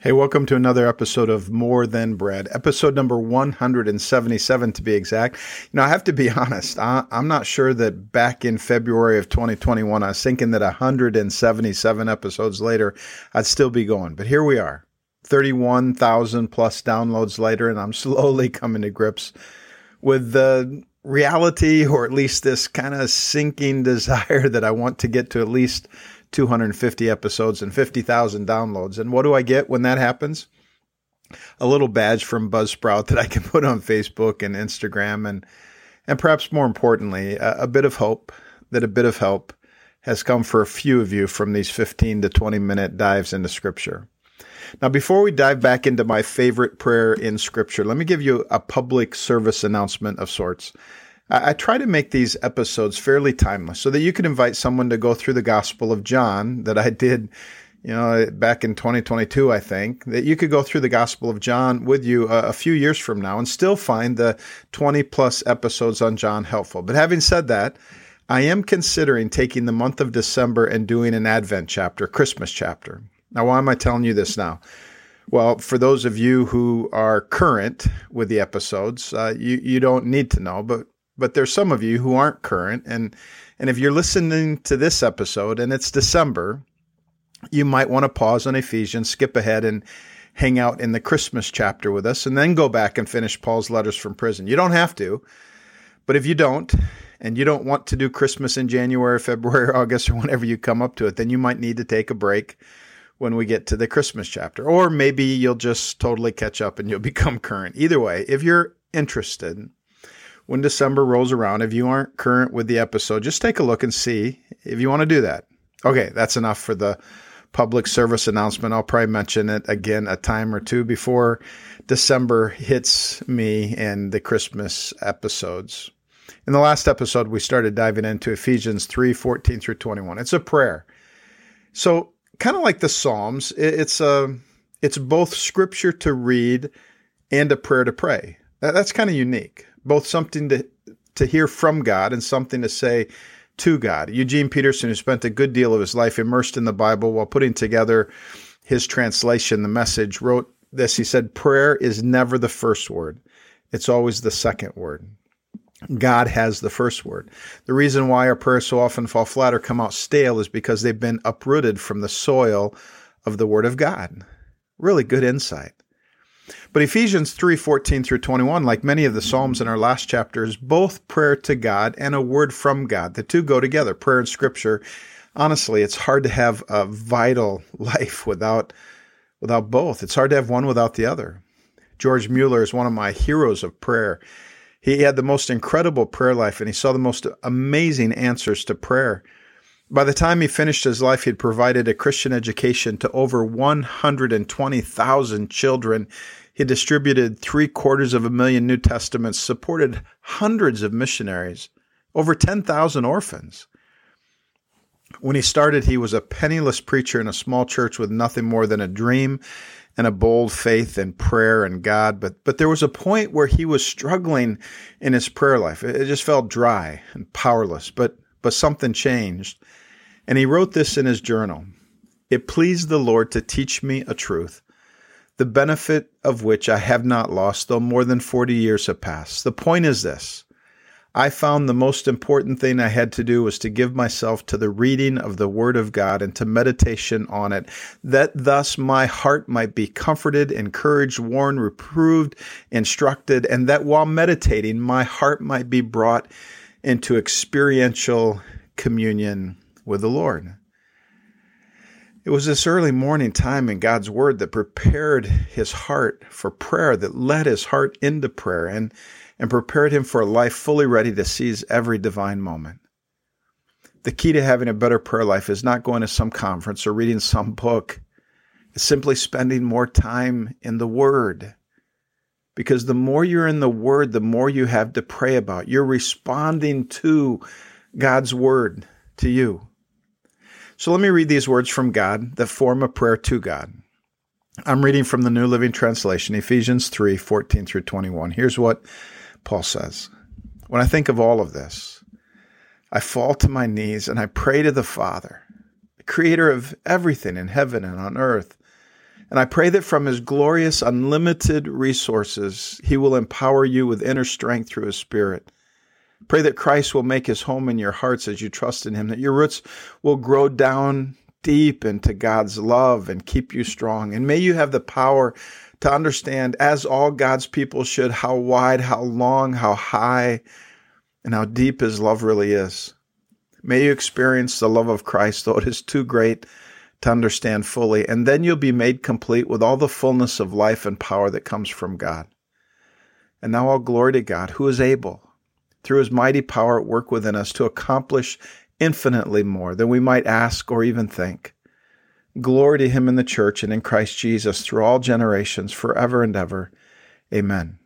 Hey, welcome to another episode of More Than Bread, episode number 177 to be exact. You know, I have to be honest, I, am not sure that back in February of 2021, I was thinking that 177 episodes later, I'd still be going. But here we are, 31,000 plus downloads later, and I'm slowly coming to grips with the reality, or at least this kind of sinking desire that I want to get to at least 250 episodes and 50,000 downloads. And what do I get when that happens? A little badge from Buzzsprout that I can put on Facebook and Instagram, and and perhaps more importantly, a, a bit of hope that a bit of help has come for a few of you from these 15 to 20 minute dives into Scripture. Now, before we dive back into my favorite prayer in Scripture, let me give you a public service announcement of sorts. I, try to make these episodes fairly timeless so that you can invite someone to go through the Gospel of John that I did, you know, back in 2022, I think, that you could go through the Gospel of John with you a, a few years from now and still find the 20 plus episodes on John helpful. But having said that, I am considering taking the month of December and doing an Advent chapter, Christmas chapter. Now, why am I telling you this now? Well, for those of you who are current with the episodes, uh, you you don't need to know, but but there's some of you who aren't current and and if you're listening to this episode and it's December, you might want to pause on Ephesians, skip ahead and hang out in the Christmas chapter with us and then go back and finish Paul's letters from prison. You don't have to. But if you don't and you don't want to do Christmas in January, February, August or whenever you come up to it, then you might need to take a break when we get to the Christmas chapter. Or maybe you'll just totally catch up and you'll become current. Either way, if you're interested, when December rolls around, if you aren't current with the episode, just take a look and see if you want to do that. Okay, that's enough for the public service announcement. I'll probably mention it again a time or two before December hits me and the Christmas episodes. In the last episode, we started diving into Ephesians 3 14 through 21. It's a prayer. So, kind of like the Psalms, it's a it's both scripture to read and a prayer to pray. That's kind of unique both something to to hear from God and something to say to God. Eugene Peterson, who spent a good deal of his life immersed in the Bible while putting together his translation, the message, wrote this. He said, Prayer is never the first word, it's always the second word. God has the first word. The reason why our prayers so often fall flat or come out stale is because they've been uprooted from the soil of the Word of God. Really good insight. But Ephesians 3 14 through 21, like many of the Psalms in our last chapter, is both prayer to God and a word from God. The two go together, prayer and scripture. Honestly, it's hard to have a vital life without, without both. It's hard to have one without the other. George Mueller is one of my heroes of prayer. He had the most incredible prayer life and he saw the most amazing answers to prayer. By the time he finished his life, he had provided a Christian education to over 120,000 children he distributed three quarters of a million New Testaments, supported hundreds of missionaries, over 10,000 orphans. When he started, he was a penniless preacher in a small church with nothing more than a dream and a bold faith in prayer and God. But, but there was a point where he was struggling in his prayer life. It just felt dry and powerless, but, but something changed. And he wrote this in his journal. It pleased the Lord to teach me a truth the benefit of which I have not lost, though more than 40 years have passed. The point is this I found the most important thing I had to do was to give myself to the reading of the Word of God and to meditation on it, that thus my heart might be comforted, encouraged, warned, reproved, instructed, and that while meditating, my heart might be brought into experiential communion with the Lord. It was this early morning time in God's Word that prepared his heart for prayer, that led his heart into prayer and, and prepared him for a life fully ready to seize every divine moment. The key to having a better prayer life is not going to some conference or reading some book. It's simply spending more time in the Word. Because the more you're in the Word, the more you have to pray about. You're responding to God's Word to you. So let me read these words from God that form a prayer to God. I'm reading from the New Living Translation, Ephesians 3 14 through 21. Here's what Paul says When I think of all of this, I fall to my knees and I pray to the Father, the creator of everything in heaven and on earth, And I pray that from his glorious, unlimited resources, he will empower you with inner strength through his spirit. Pray that Christ will make his home in your hearts as you trust in him, that your roots will grow down deep into God's love and keep you strong. And may you have the power to understand, as all God's people should, how wide, how long, how high, and how deep his love really is. May you experience the love of Christ, though it is too great to understand fully, and then you'll be made complete with all the fullness of life and power that comes from God. And now all glory to God, who is able, through his mighty power at work within us, to accomplish infinitely more than we might ask or even think. Glory to him in the church and in Christ Jesus through all generations, forever and ever. Amen.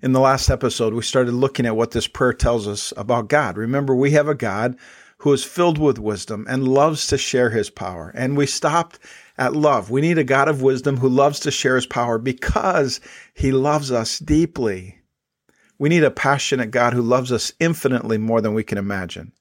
In the last episode, we started looking at what this prayer tells us about God. Remember, we have a God who is filled with wisdom and loves to share his power. And we stopped at love. We need a God of wisdom who loves to share his power because he loves us deeply. We need a passionate God who loves us infinitely more than we can imagine.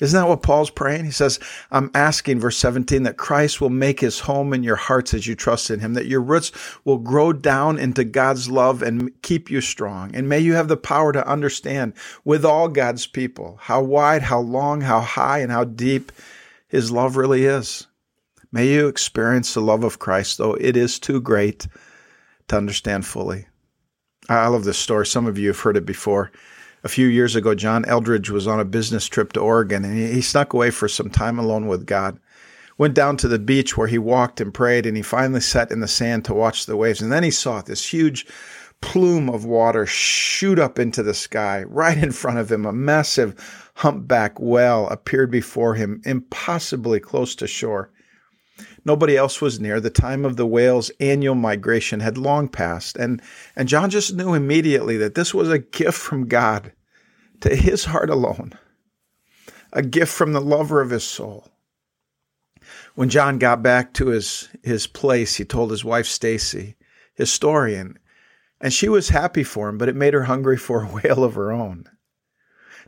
Isn't that what Paul's praying? He says, I'm asking, verse 17, that Christ will make his home in your hearts as you trust in him, that your roots will grow down into God's love and keep you strong. And may you have the power to understand with all God's people how wide, how long, how high, and how deep his love really is. May you experience the love of Christ, though it is too great to understand fully. I love this story. Some of you have heard it before a few years ago, John Eldredge was on a business trip to Oregon and he, snuck away for some time alone with God. Went down to the beach where he walked and prayed and he finally sat in the sand to watch the waves. And then he saw this huge plume of water shoot up into the sky right in front of him. A massive humpback whale appeared before him, impossibly close to shore. Nobody else was near. The time of the whale's annual migration had long passed, and, and John just knew immediately that this was a gift from God to his heart alone, a gift from the lover of his soul. When John got back to his, his place, he told his wife Stasi his story, and, and she was happy for him, but it made her hungry for a whale of her own.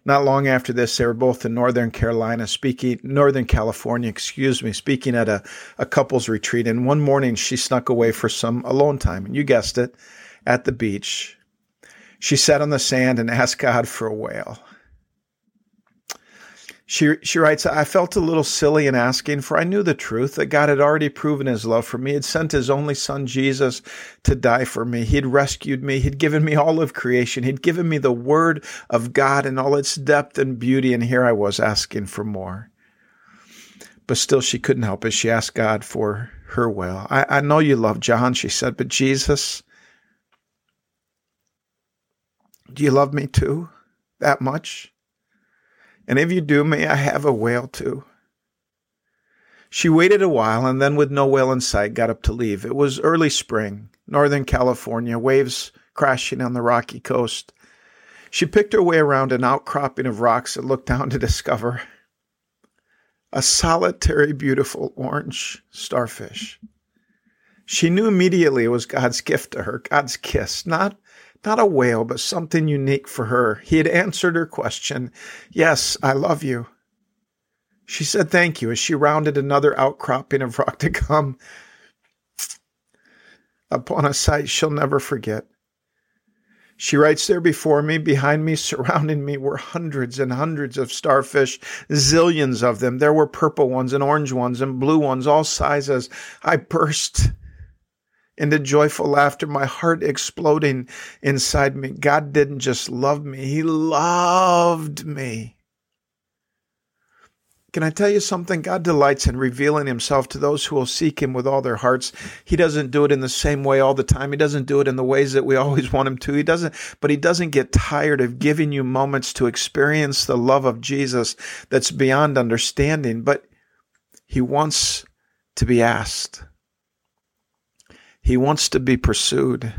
Not long after this, they were both in Northern Carolina speaking, Northern California, excuse me, speaking at a, a couple's retreat. And one morning she snuck away for some alone time. And you guessed it, at the beach. She sat on the sand and asked God for a whale. She, she writes, I felt a little silly in asking, for I knew the truth that God had already proven his love for me. Had sent his only son, Jesus, to die for me. He had rescued me. He'd given me all of creation. He'd given me the word of God in all its depth and beauty. And here I was asking for more. But still, she couldn't help it. She asked God for her will. I, I know you love John, she said, but Jesus, do you love me too? That much? And if you do, may I have a whale too? She waited a while and then, with no whale in sight, got up to leave. It was early spring, Northern California, waves crashing on the rocky coast. She picked her way around an outcropping of rocks and looked down to discover a solitary, beautiful orange starfish. She knew immediately it was God's gift to her, God's kiss, not not a whale, but something unique for her. He had answered her question, Yes, I love you. She said thank you as she rounded another outcropping of rock to come upon a sight she'll never forget. She writes there before me, behind me, surrounding me were hundreds and hundreds of starfish, zillions of them. There were purple ones and orange ones and blue ones, all sizes. I burst into joyful laughter, my heart exploding inside me. God didn't just love me, He loved me. Can I tell you something? God delights in revealing himself to those who will seek him with all their hearts. He doesn't do it in the same way all the time. He doesn't do it in the ways that we always want him to. He doesn't, but he doesn't get tired of giving you moments to experience the love of Jesus that's beyond understanding, but he wants to be asked. He wants to be pursued.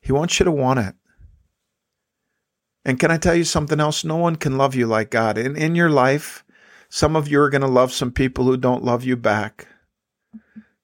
He wants you to want it. And can I tell you something else? No one can love you like God. In, in your life, some of you are going to love some people who don't love you back.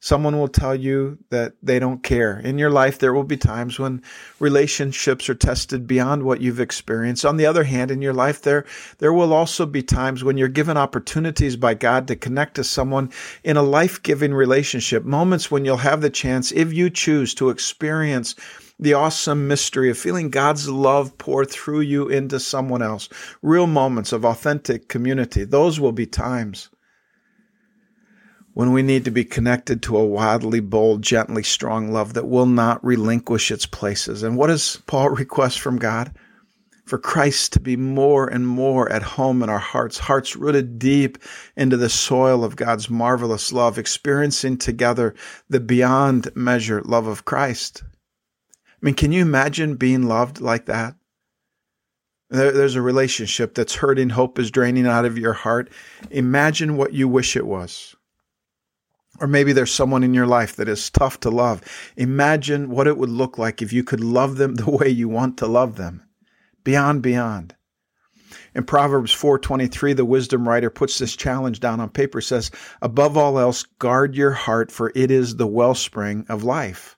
Someone will tell you that they don't care. In your life, there will be times when relationships are tested beyond what you've experienced. On the other hand, in your life, there, there will also be times when you're given opportunities by God to connect to someone in a life giving relationship, moments when you'll have the chance, if you choose, to experience the awesome mystery of feeling God's love pour through you into someone else. Real moments of authentic community. Those will be times when we need to be connected to a wildly bold, gently strong love that will not relinquish its places. And what does Paul request from God? For Christ to be more and more at home in our hearts, hearts rooted deep into the soil of God's marvelous love, experiencing together the beyond measure love of Christ. I mean, can you imagine being loved like that? there's a relationship that's hurting, hope is draining out of your heart. Imagine what you wish it was. Or maybe there's someone in your life that is tough to love. Imagine what it would look like if you could love them the way you want to love them. Beyond, beyond. In Proverbs 4:23, the wisdom writer puts this challenge down on paper says, "Above all else, guard your heart for it is the wellspring of life."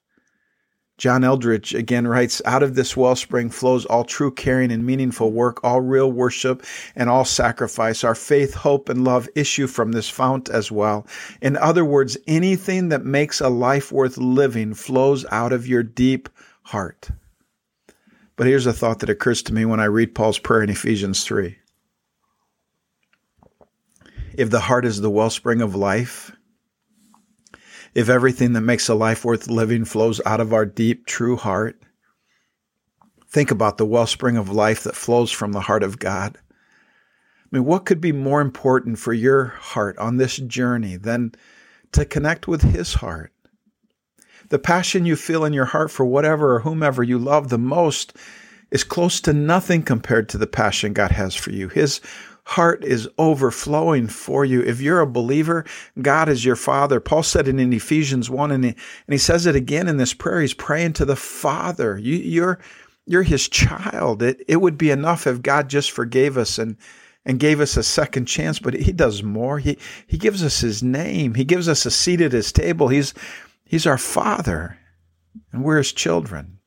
John Eldredge again writes, Out of this wellspring flows all true caring and meaningful work, all real worship and all sacrifice. Our faith, hope, and love issue from this fount as well. In other words, anything that makes a life worth living flows out of your deep heart. But here's a thought that occurs to me when I read Paul's prayer in Ephesians 3. If the heart is the wellspring of life, if everything that makes a life worth living flows out of our deep, true heart, think about the wellspring of life that flows from the heart of God. I mean, what could be more important for your heart on this journey than to connect with His heart? The passion you feel in your heart for whatever or whomever you love the most is close to nothing compared to the passion God has for you. His heart is overflowing for you. If you're a believer, God is your Father. Paul said it in Ephesians 1, and he, and he says it again in this prayer. He's praying to the Father. You, you're, you're his child. It, it would be enough if God just forgave us and, and gave us a second chance, but he does more. He, he gives us his name. He gives us a seat at his table. He's, he's our Father, and we're his children.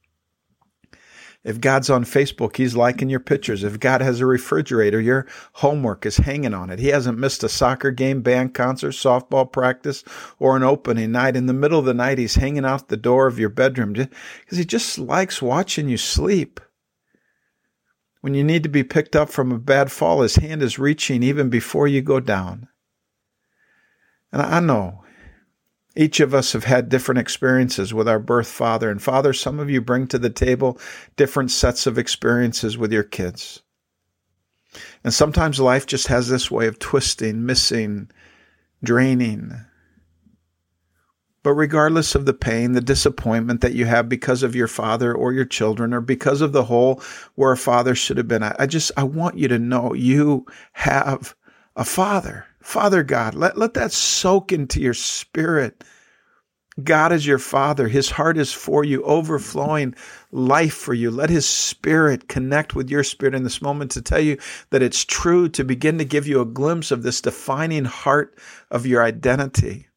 If God's on Facebook, He's liking your pictures. If God has a refrigerator, your homework is hanging on it. He hasn't missed a soccer game, band concert, softball practice, or an opening night. In the middle of the night, He's hanging out the door of your bedroom because He just likes watching you sleep. When you need to be picked up from a bad fall, His hand is reaching even before you go down. And I know each of us have had different experiences with our birth father. And Father, some of you bring to the table different sets of experiences with your kids. And sometimes life just has this way of twisting, missing, draining. But regardless of the pain, the disappointment that you have because of your father or your children or because of the hole where a father should have been, I just, I want you to know you have a father. Father God, let, let that soak into your spirit. God is your Father. His heart is for you, overflowing life for you. Let His Spirit connect with your spirit in this moment to tell you that it's true, to begin to give you a glimpse of this defining heart of your identity.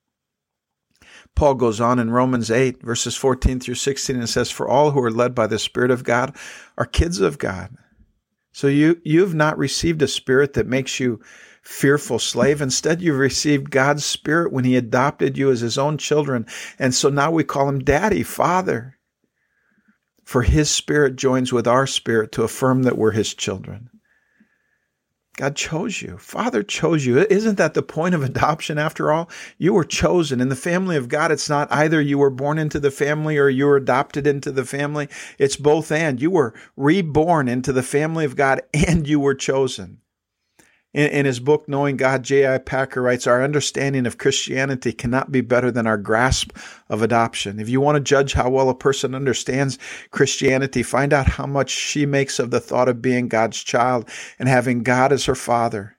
Paul goes on in Romans 8, verses 14 through 16, and says, For all who are led by the Spirit of God are kids of God. So you, you've not received a spirit that makes you fearful slave. Instead, you received God's Spirit when He adopted you as His own children. And so now we call Him Daddy, Father. For His Spirit joins with our spirit to affirm that we're His children. God chose you. Father chose you. Isn't that the point of adoption after all? You were chosen. In the family of God, it's not either you were born into the family or you were adopted into the family. It's both and. You were reborn into the family of God and you were chosen. In, in his book, Knowing God, J.I. Packer writes, Our understanding of Christianity cannot be better than our grasp of adoption. If you want to judge how well a person understands Christianity, find out how much she makes of the thought of being God's child and having God as her father.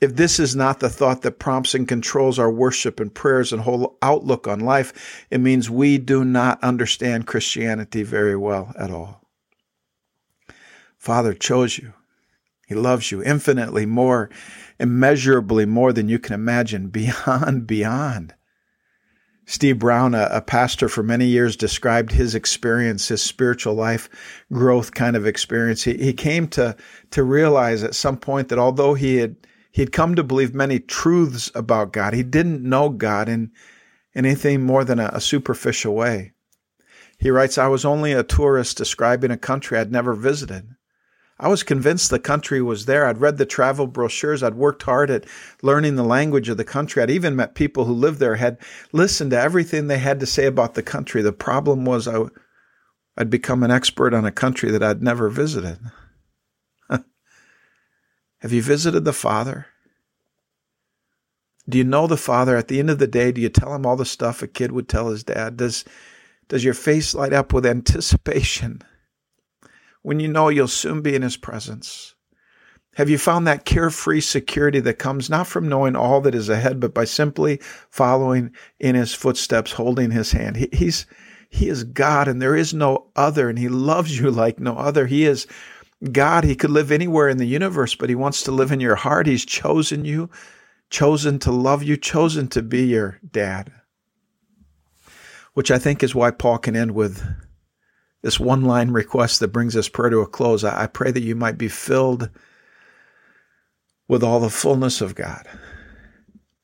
If this is not the thought that prompts and controls our worship and prayers and whole outlook on life, it means we do not understand Christianity very well at all. Father chose you. He loves you infinitely more, immeasurably more than you can imagine, beyond, beyond. Steve Brown, a, a, pastor for many years, described his experience, his spiritual life growth kind of experience. He, he came to, to realize at some point that although he had, he had come to believe many truths about God, he didn't know God in, in anything more than a, a superficial way. He writes, I was only a tourist describing a country I'd never visited. I was convinced the country was there. I'd read the travel brochures. I'd worked hard at learning the language of the country. I'd even met people who lived there, had listened to everything they had to say about the country. The problem was I, I'd become an expert on a country that I'd never visited. Have you visited the Father? Do you know the Father? At the end of the day, do you tell him all the stuff a kid would tell his dad? Does, does your face light up with anticipation? When you know you'll soon be in His presence? Have you found that carefree security that comes not from knowing all that is ahead, but by simply following in His footsteps, holding His hand? He, he's He is God, and there is no other, and He loves you like no other. He is God. He could live anywhere in the universe, but He wants to live in your heart. He's chosen you, chosen to love you, chosen to be your dad. Which I think is why Paul can end with this one line request that brings this prayer to a close. I pray that you might be filled with all the fullness of God.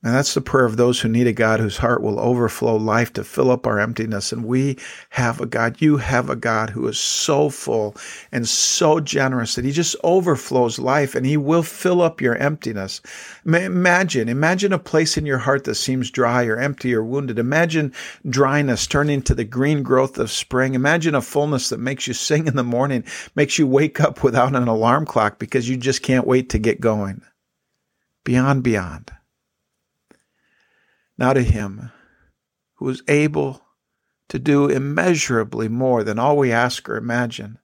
And that's the prayer of those who need a God whose heart will overflow life to fill up our emptiness. And we have a God, you have a God who is so full and so generous that he just overflows life and he will fill up your emptiness. Imagine, imagine a place in your heart that seems dry or empty or wounded. Imagine dryness turning to the green growth of spring. Imagine a fullness that makes you sing in the morning, makes you wake up without an alarm clock because you just can't wait to get going. Beyond, beyond. Now to him who is able to do immeasurably more than all we ask or imagine.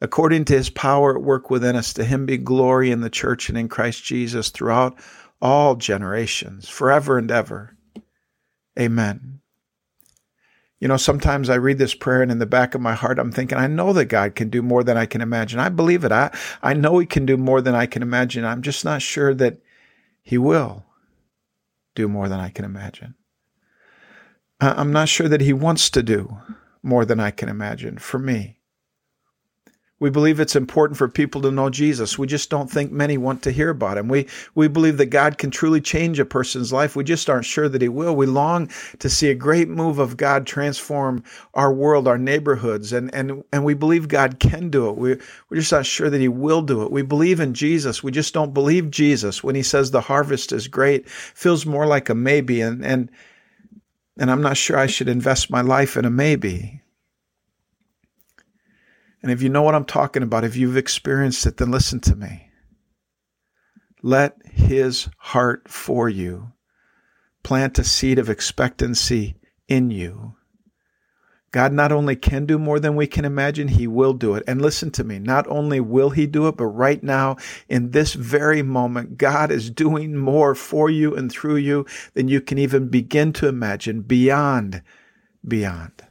According to his power at work within us, to him be glory in the church and in Christ Jesus throughout all generations, forever and ever. Amen. You know, sometimes I read this prayer and in the back of my heart, I'm thinking, I know that God can do more than I can imagine. I believe it. I, I know He can do more than I can imagine. I'm just not sure that He will do more than I can imagine. I'm not sure that He wants to do more than I can imagine for me. We believe it's important for people to know Jesus. We just don't think many want to hear about him. We, we believe that God can truly change a person's life. We just aren't sure that he will. We long to see a great move of God transform our world, our neighborhoods, and, and, and we believe God can do it. We, we're just not sure that he will do it. We believe in Jesus. We just don't believe Jesus when he says the harvest is great, feels more like a maybe. And, and, and I'm not sure I should invest my life in a maybe. And if you know what I'm talking about, if you've experienced it, then listen to me. Let his heart for you plant a seed of expectancy in you. God not only can do more than we can imagine, He will do it. And listen to me, not only will He do it, but right now, in this very moment, God is doing more for you and through you than you can even begin to imagine, beyond, beyond.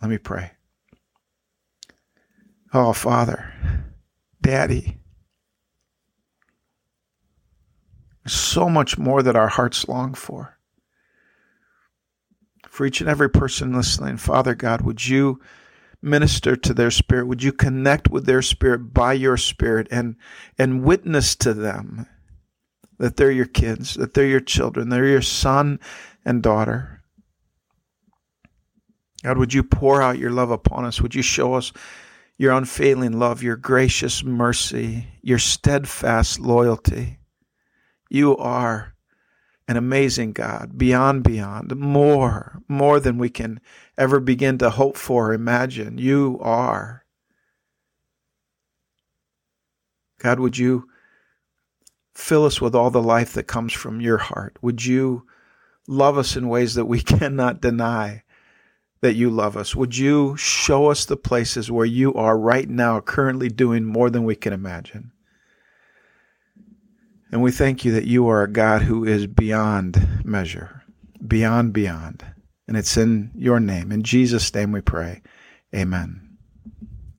Let me pray. Oh, Father, Daddy, so much more that our hearts long for. For each and every person listening, Father God, would you minister to their spirit? Would you connect with their spirit by your spirit and, and witness to them that they're your kids, that they're your children, they're your son and daughter? God, would you pour out your love upon us? Would you show us your unfailing love, your gracious mercy, your steadfast loyalty. You are an amazing God, beyond, beyond, more, more than we can ever begin to hope for or imagine. You are. God, would you fill us with all the life that comes from your heart? Would you love us in ways that we cannot deny? That you love us. Would you show us the places where you are right now, currently doing more than we can imagine? And we thank you that you are a God who is beyond measure, beyond, beyond. And it's in your name. In Jesus' name we pray. Amen.